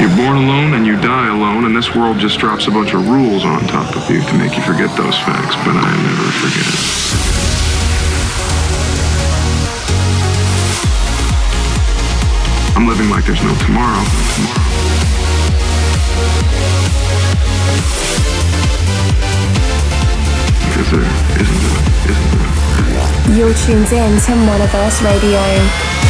You're born alone and you die alone, and this world just drops a bunch of rules on top of you to make you forget those facts, but I never forget. I'm living like there's no tomorrow. Because there isn't, isn't, isn't. You're tuned in to Monoverse Radio.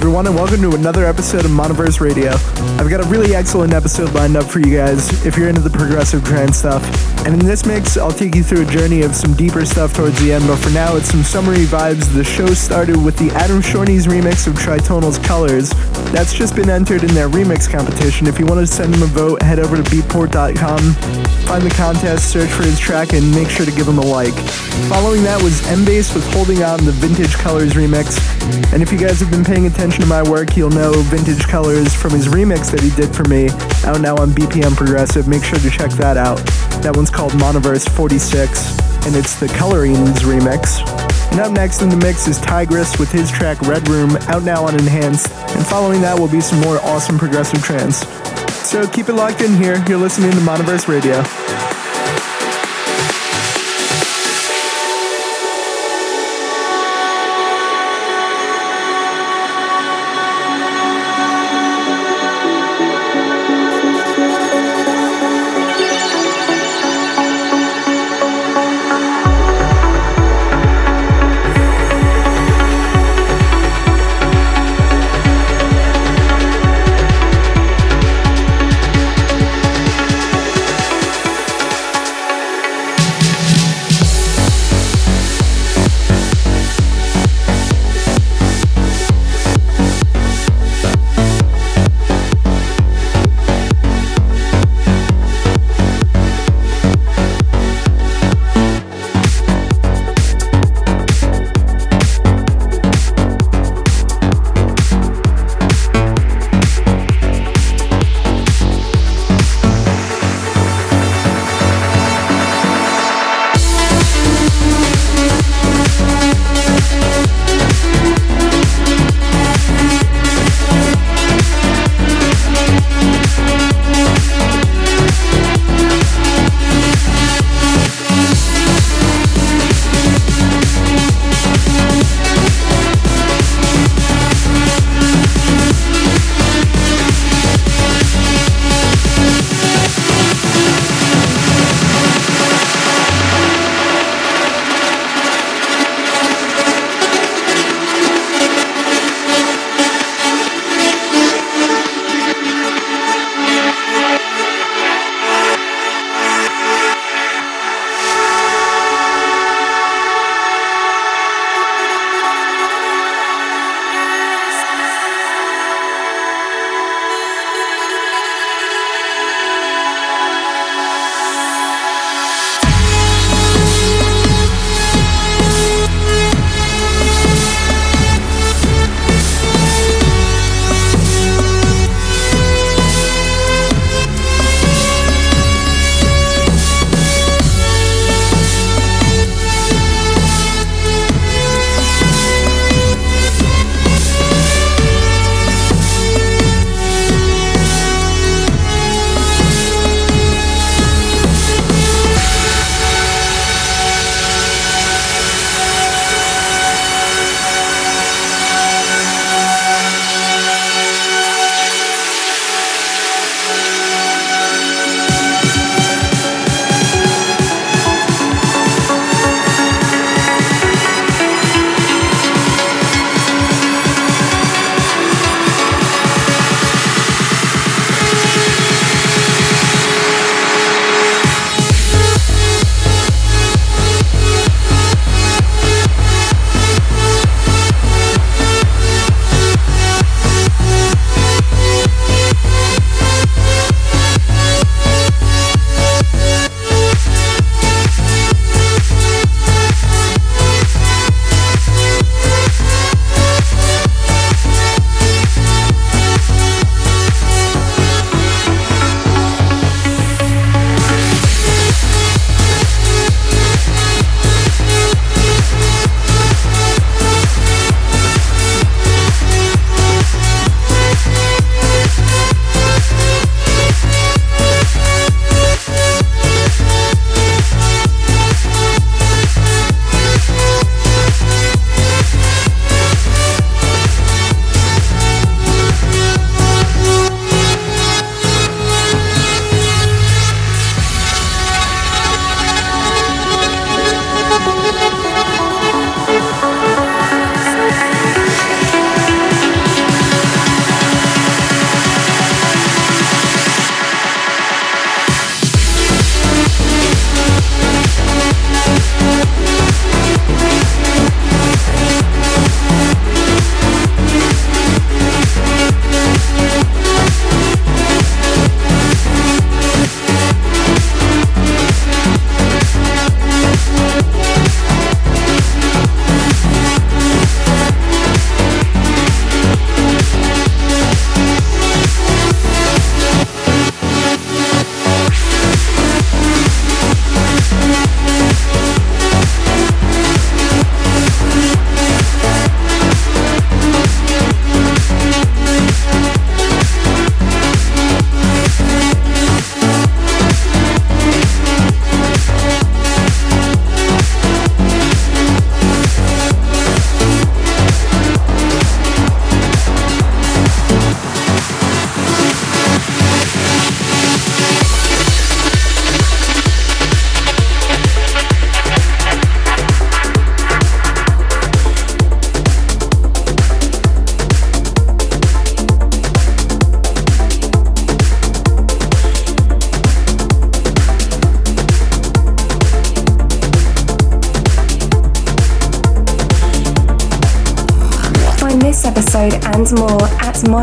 everyone, and welcome to another episode of Monoverse Radio. I've got a really excellent episode lined up for you guys if you're into the progressive trance stuff. And in this mix, I'll take you through a journey of some deeper stuff towards the end, but for now, it's some summary vibes. The show started with the Adam Shorney's remix of Tritonal's Colors. That's just been entered in their remix competition. If you want to send him a vote, head over to beatport.com, find the contest, search for his track, and make sure to give him a like. Following that was Embase with Holding On, the Vintage Colors remix. And if you guys have been paying attention to my work, you'll know Vintage Colors from his remix that he did for me, out now on BPM Progressive. Make sure to check that out. That one's called Monoverse 46, and it's the Colorings remix. And up next in the mix is Tigress with his track Red Room, out now on Enhanced. And following that will be some more awesome progressive trance. So keep it locked in here. You're listening to Monoverse Radio.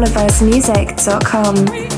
At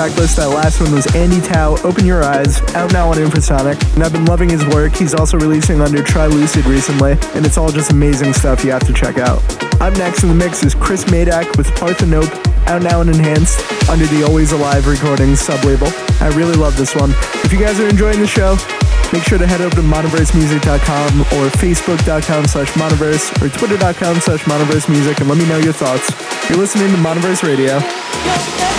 track list. That last one was Andy Tao, Open Your Eyes, out now on Infrasonic. And I've been loving his work. He's also releasing under Trilucid recently, and it's all just amazing stuff you have to check out. Up next in the mix is Chris Madak with Parthenope, out now and enhanced under the Always Alive Recordings sub-label. I really love this one. If you guys are enjoying the show, make sure to head over to monoversemusic.com or facebook.com slash monoverse or twitter.com slash monoversemusic and let me know your thoughts. You're listening to Monoverse Radio.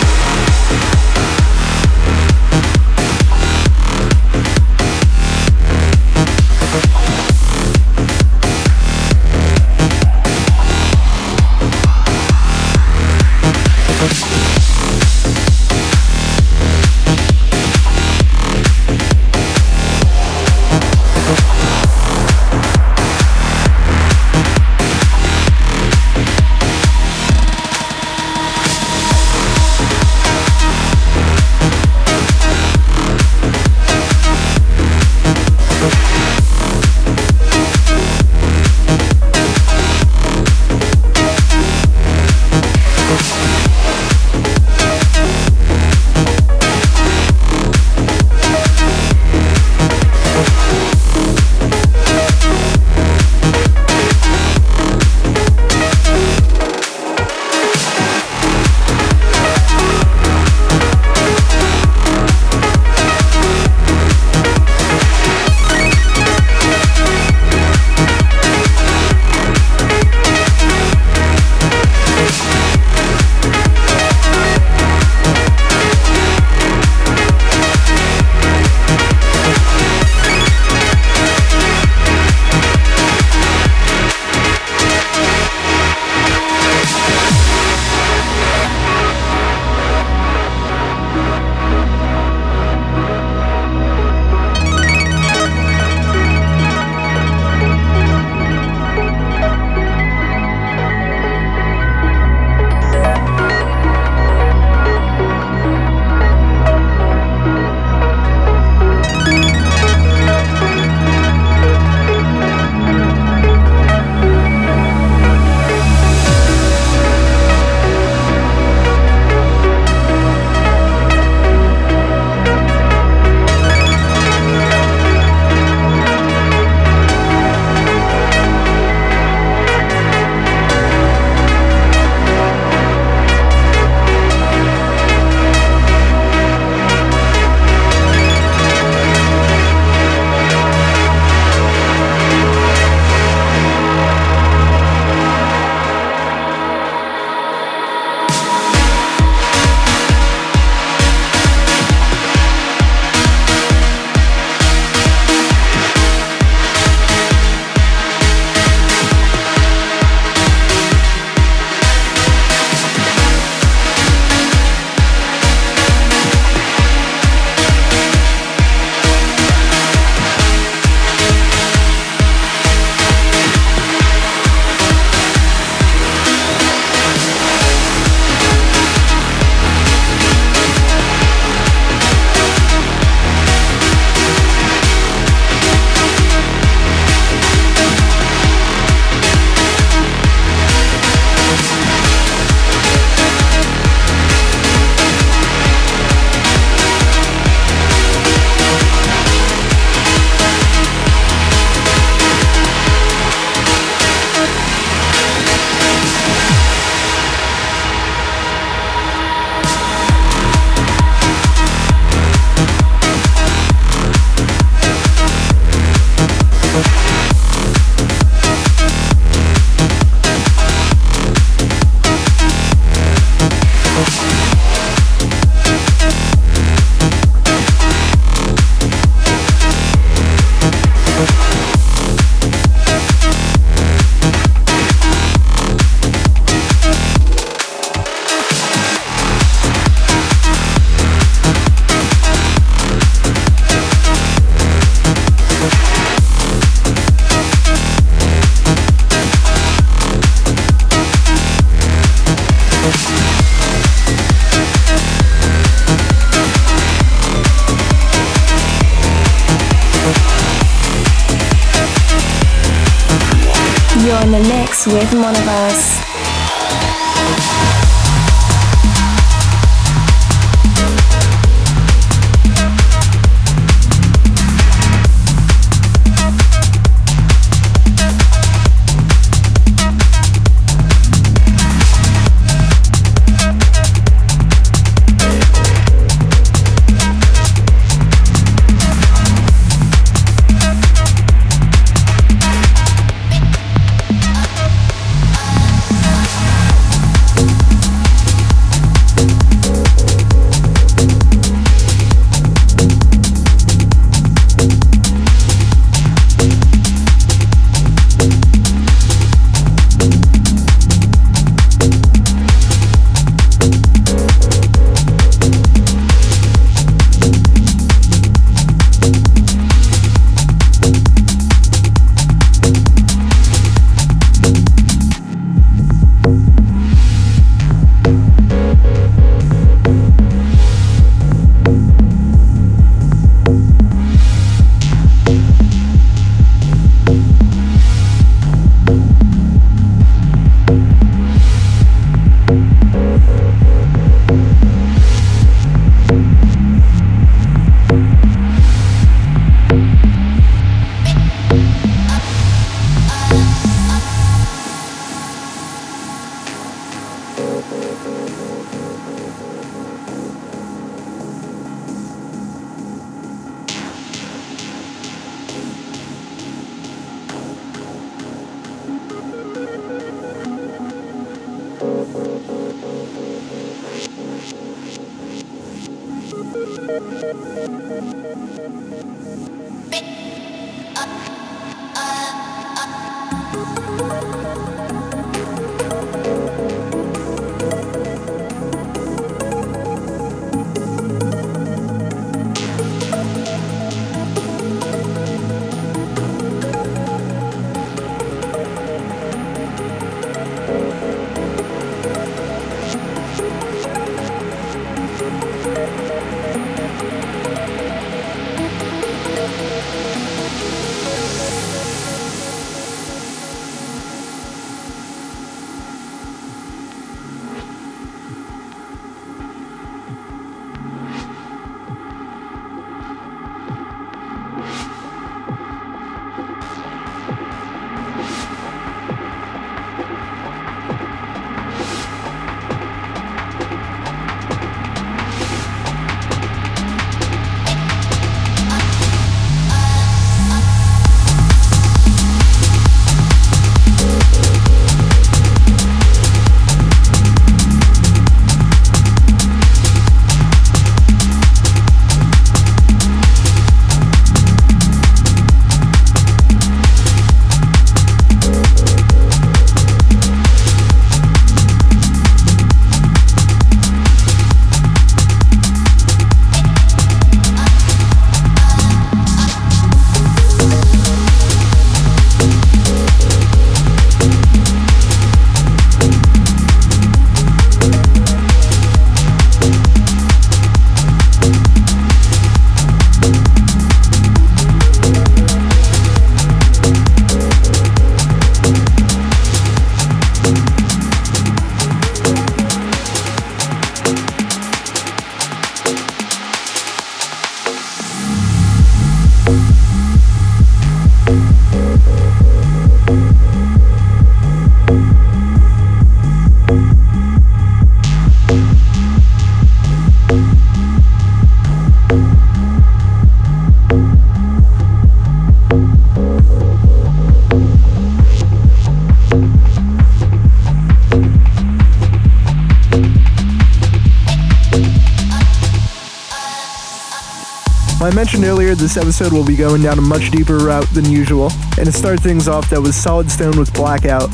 Mentioned earlier, this episode will be going down a much deeper route than usual, and to start things off, that was Solid Stone with Blackout.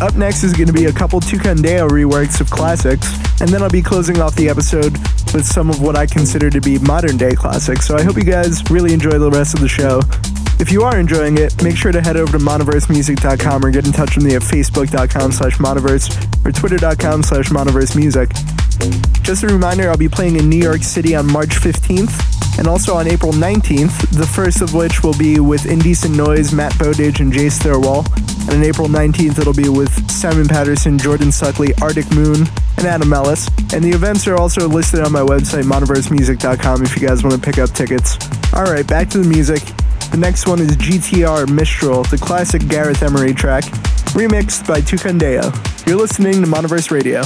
Up next is going to be a couple Tucandeo reworks of classics, and then I'll be closing off the episode with some of what I consider to be modern day classics. So I hope you guys really enjoy the rest of the show. If you are enjoying it, make sure to head over to monoversemusic.com or get in touch with me at facebook.com slash monoverse or twitter.com slash monoversemusic. Just a reminder, I'll be playing in New York City on March 15th and also on April 19th, the first of which will be with Indecent Noise, Matt Bowditch, and Jase Thirlwall. And on April 19th, it'll be with Simon Patterson, Jordan Suckley, Arctic Moon, and Adam Ellis. And the events are also listed on my website, monoversemusic.com, if you guys want to pick up tickets. All right, back to the music. The next one is GTR Mistral, the classic Gareth Emery track, remixed by Tucandeo. You're listening to Monoverse Radio.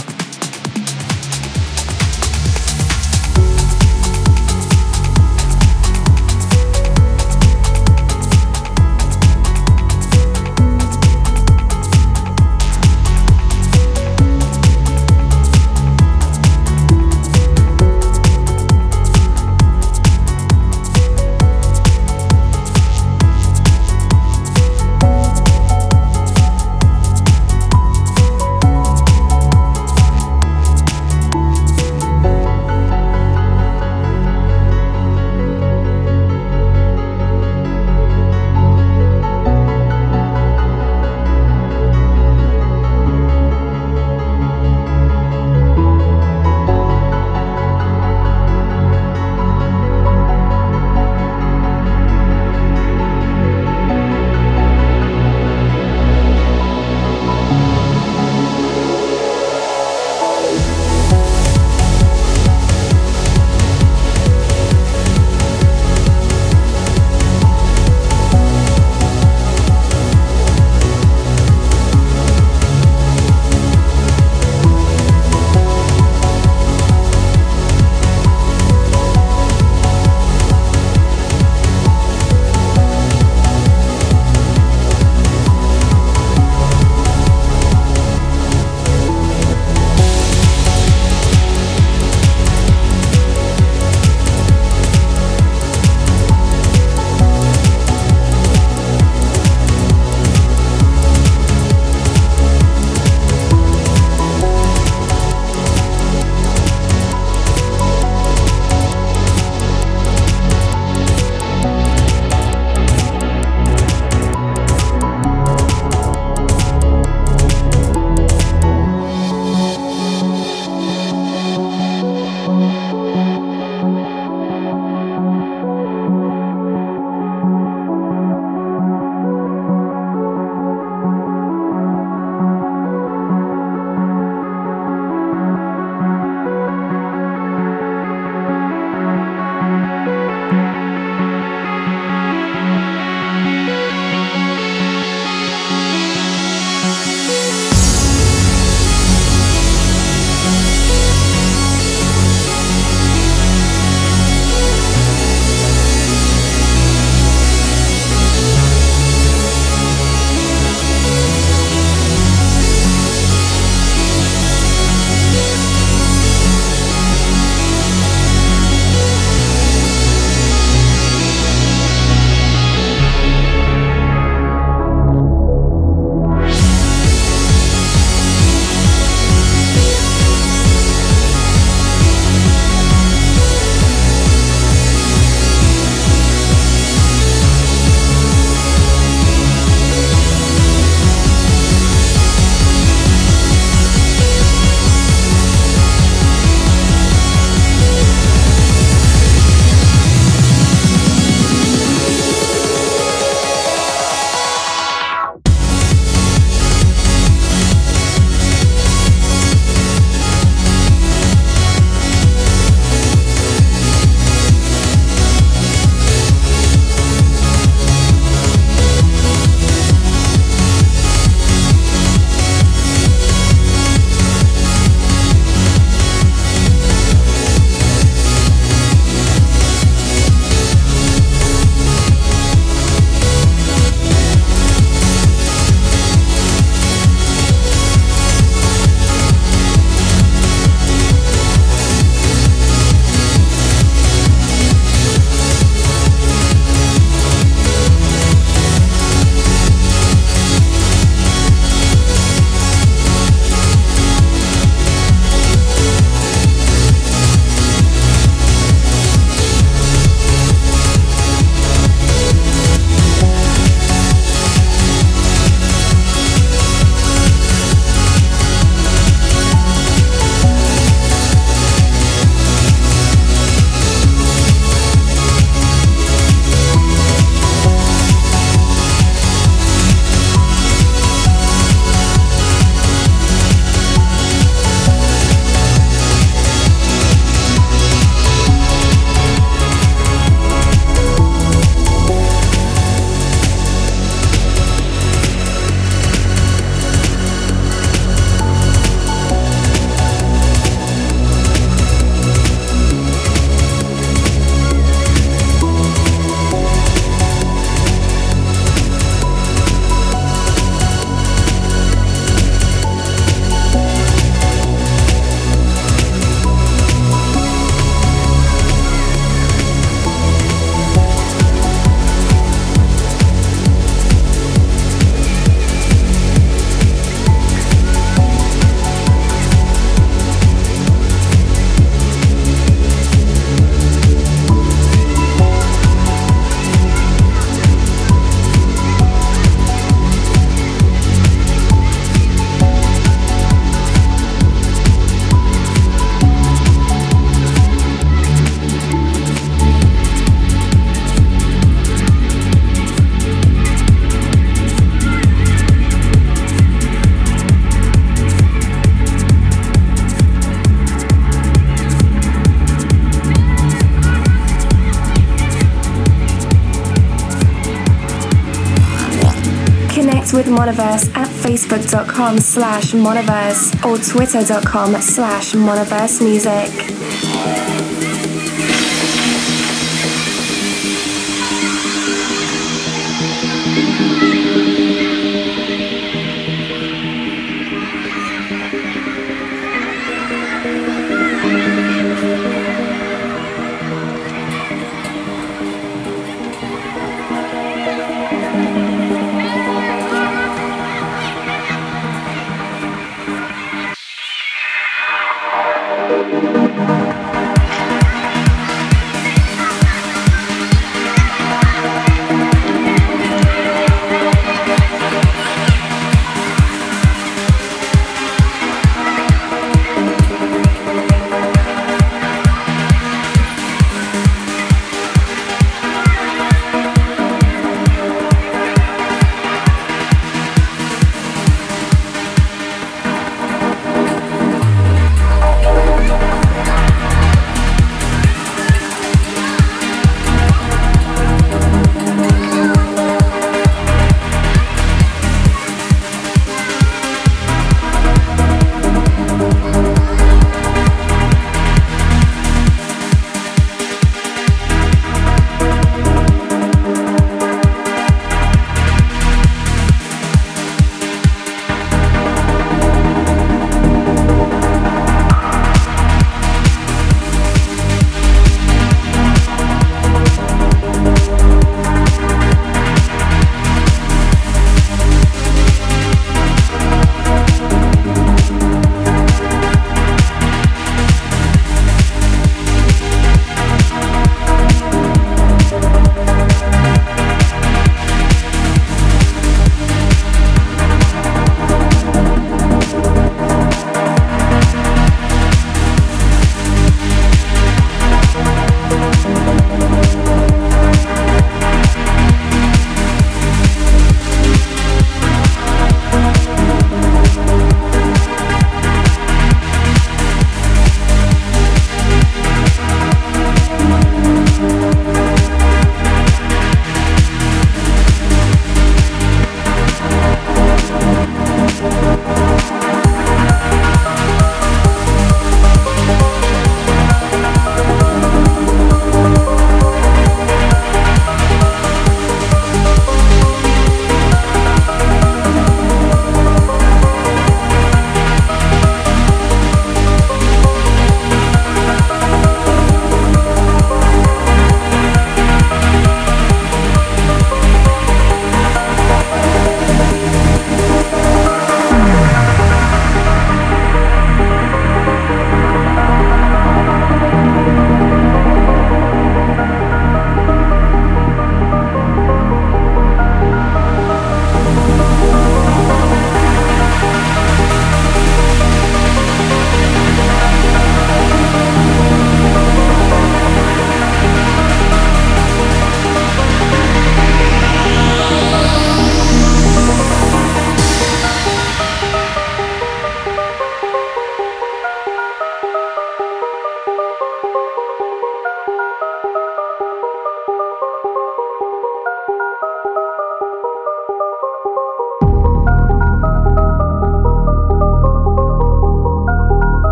With Monoverse at facebook.com slash monoverse or twitter.com slash monoverse music.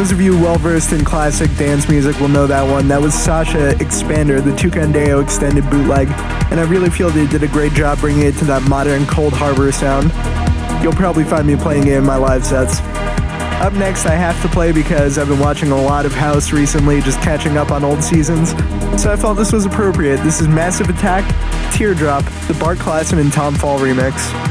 Those of you well versed in classic dance music will know that one. That was Sasha Expander, the Tucandeo extended bootleg, and I really feel they did a great job bringing it to that modern Coldharbour sound. You'll probably find me playing it in my live sets. Up next, I have to play because I've been watching a lot of House recently, just catching up on old seasons. So I felt this was appropriate. This is Massive Attack, Teardrop, the Bart Claessen and Tom Fall remix.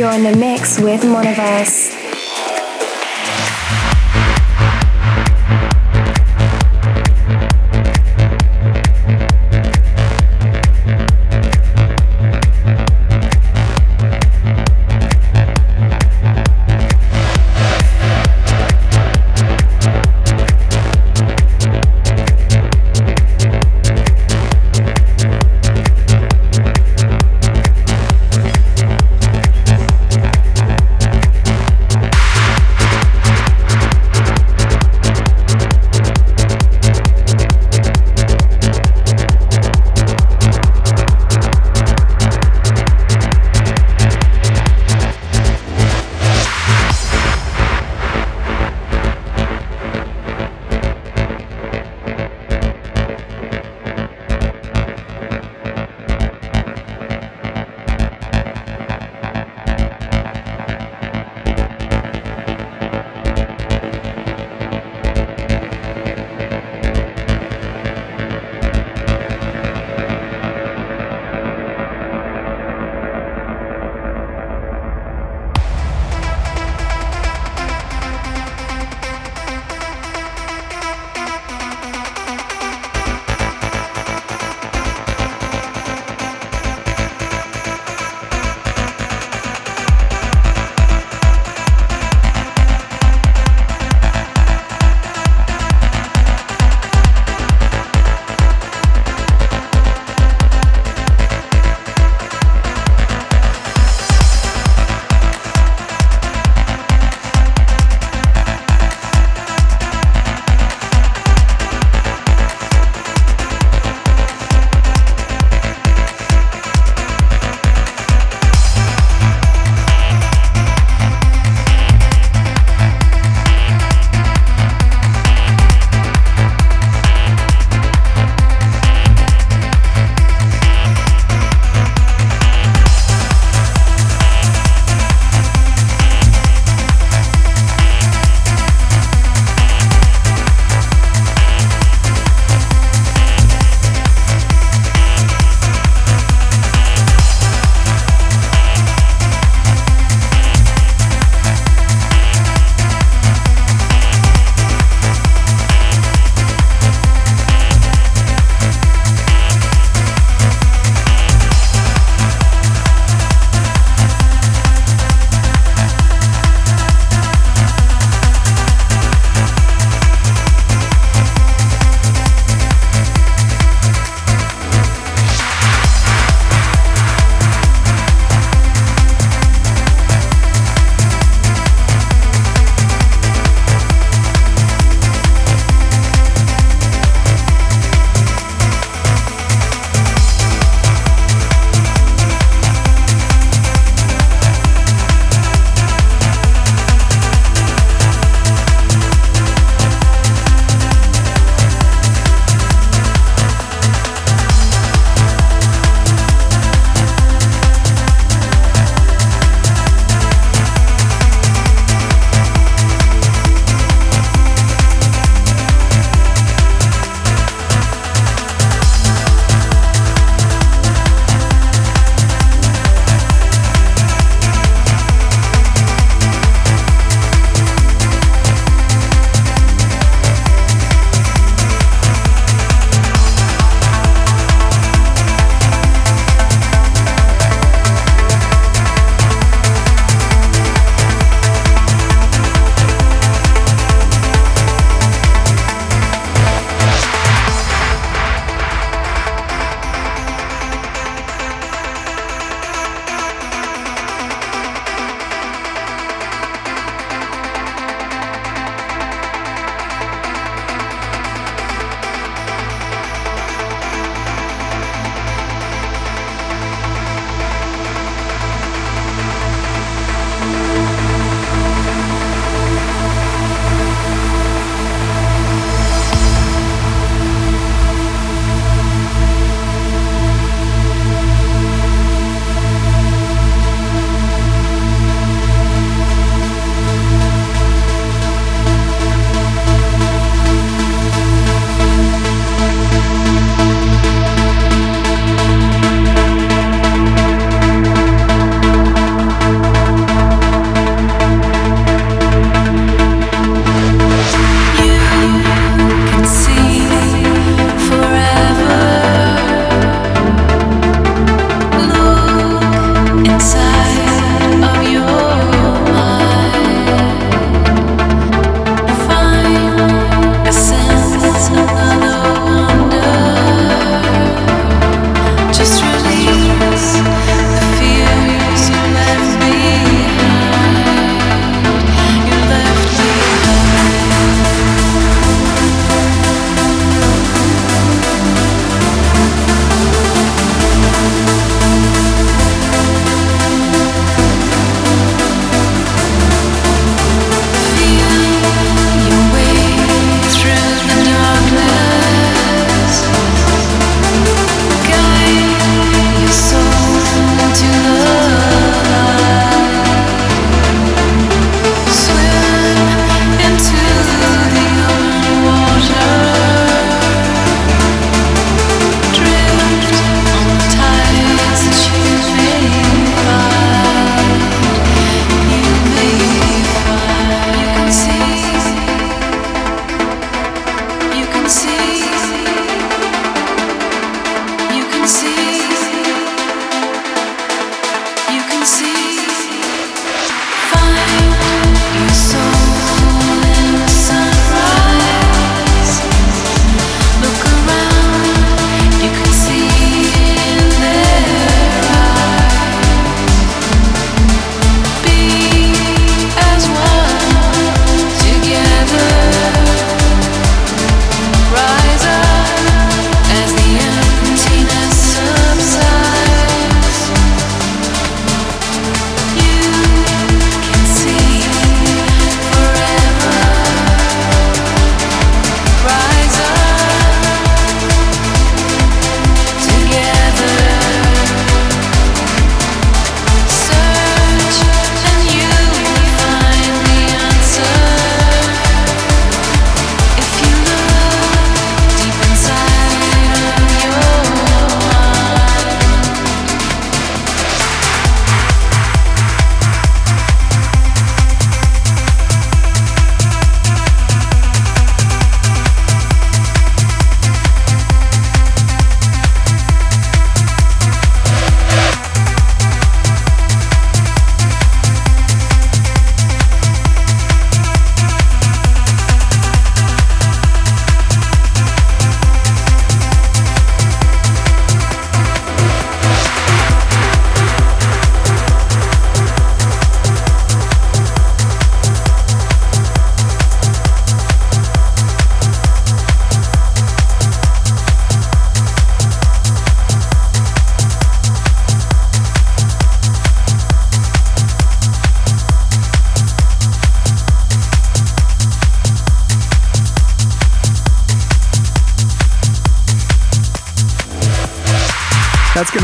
You're in the mix with Monoverse.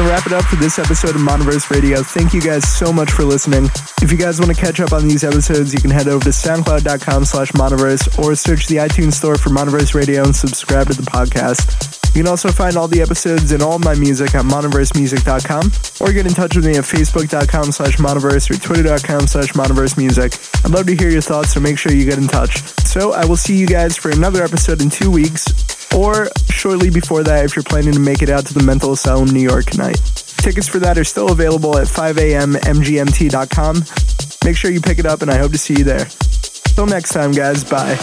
To wrap it up for this episode of Monoverse Radio. Thank you guys so much for listening. If you guys want to catch up on these episodes, you can head over to soundcloud.com slash monoverse or search the iTunes store for Monoverse Radio and subscribe to the podcast. You can also find all the episodes and all my music at monoversemusic.com or get in touch with me at facebook.com slash monoverse or twitter.com slash monoversemusic. I'd love to hear your thoughts, so make sure you get in touch. So I will see you guys for another episode in two weeks or shortly before that if you're planning to make it out to the Mental Asylum New York tonight. Tickets for that are still available at 5ammgmt.com. Make sure you pick it up and I hope to see you there. Till next time, guys. Bye.